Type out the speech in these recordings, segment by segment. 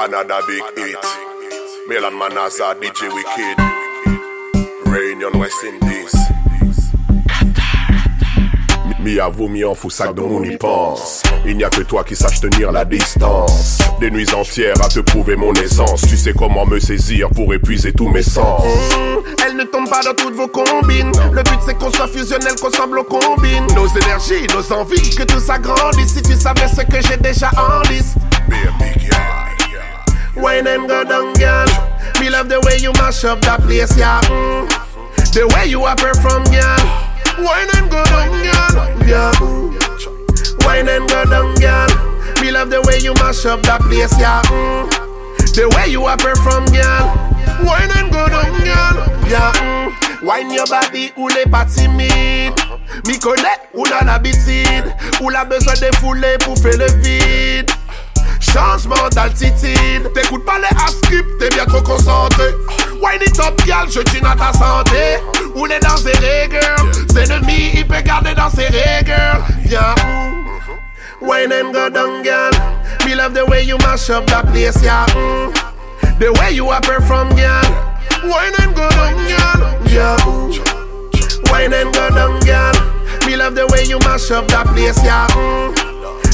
Another big hit. Milan Manaza, DJ Wicked. Réunion West Indies. Mi avoue, mi en fou sac de mon y pense. Il n'y a que toi qui sache tenir la distance. Des nuits entières à te prouver mon essence. Tu sais comment me saisir pour épuiser tous mes sens. Mmh, elle ne tombe pas dans toutes vos combines. Le but c'est qu'on soit fusionnel, qu'on semble combine. Nos énergies, nos envies, que tout s'agrandisse. Si tu savais ce que j'ai déjà en liste. Wine and go down, girl. Me love the way you mash up that place, yeah. Mm. The way you are perform, girl. Wine and go down, girl. Yeah. Wine and go down, girl. Me love the way you mash up that place, yeah. Mm. The way you are perform, girl. Wine and go down, girl. Yeah. Mm. Wine your body ou les pas timide. Mi connaît ou n'a l'habitude. Ou la besoin de fouler pour faire le vide. Ascripts, t'es bien trop concentré. Wine it up, girl, je tue à ta santé. Ou les dans ses girl. C'est ennemi, il peut garder dans ses girl. Viens? Wine and go down, girl. Me love the way you mash up that place, yeah. Mm. The way you are perform, girl. Wine and go down, girl. Yeah. Wine and go down, girl. Me love the way you mash up that place, yeah. Mm.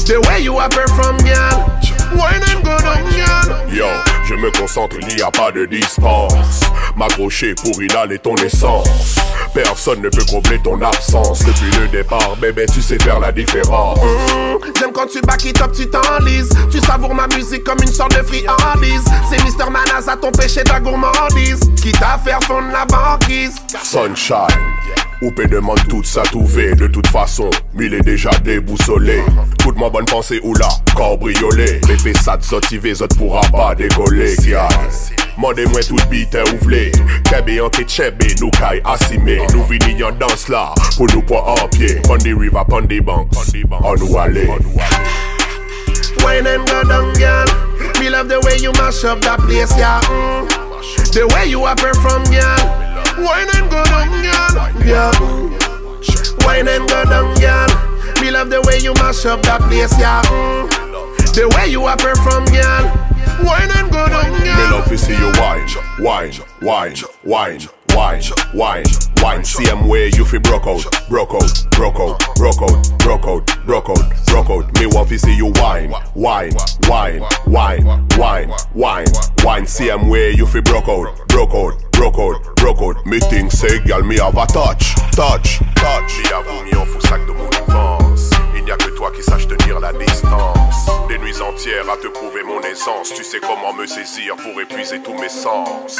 The way you are perform, girl. Wine and go down, girl. Yo, je me concentre, il n'y a pas de distance. M'accrocher pour inhaler ton essence. Personne ne peut combler ton absence. Depuis le départ, bébé, tu sais faire la différence. Mmh, J'aime quand tu back it up, tu t'enlises. Tu savoures ma musique comme une sorte de friandise. C'est Mr. Manas à ton péché de la gourmandise. Qui t'a fait fondre la banquise. Sunshine. Oupé demande tout ça fait De toute façon, mille est déjà déboussolé. Toute ma bonne pensée ou la cambriolé Mais fais ça de sotiver, zot pourra pas décoller. Mandez-moi tout bite ouvlé Kebe en ketchebe, nous kai assimé. Nous vini en danse là, pour nous point en pied. Pon the river, pon the banks, on nous aller Wine and go down, girl. Me love the way you mash up that place, yeah mm. The way you are perform, girl. Wine and go down, girl. Yeah. Wine and go down, girl. Me love the way you mash up that place, yeah. Mm. The way you are perform, girl. Wine and go down, girl. Me love to see you wine, wine, wine, wine. Wine, wine, wine, same way you feel broke out, broke out, broke out, broke out, broke out, broke out, broke out. Me want to see you wine, wine, wine, wine, wine, wine, wine, same way you feel broke out, broke out, broke out, broke out. Me girl, me have a touch, touch, touch. Avoue, mi en fous sac de mon défense. Il n'y a que toi qui sache tenir la distance. Des nuits entières à te prouver mon essence. Tu sais comment me saisir pour épuiser tous mes sens.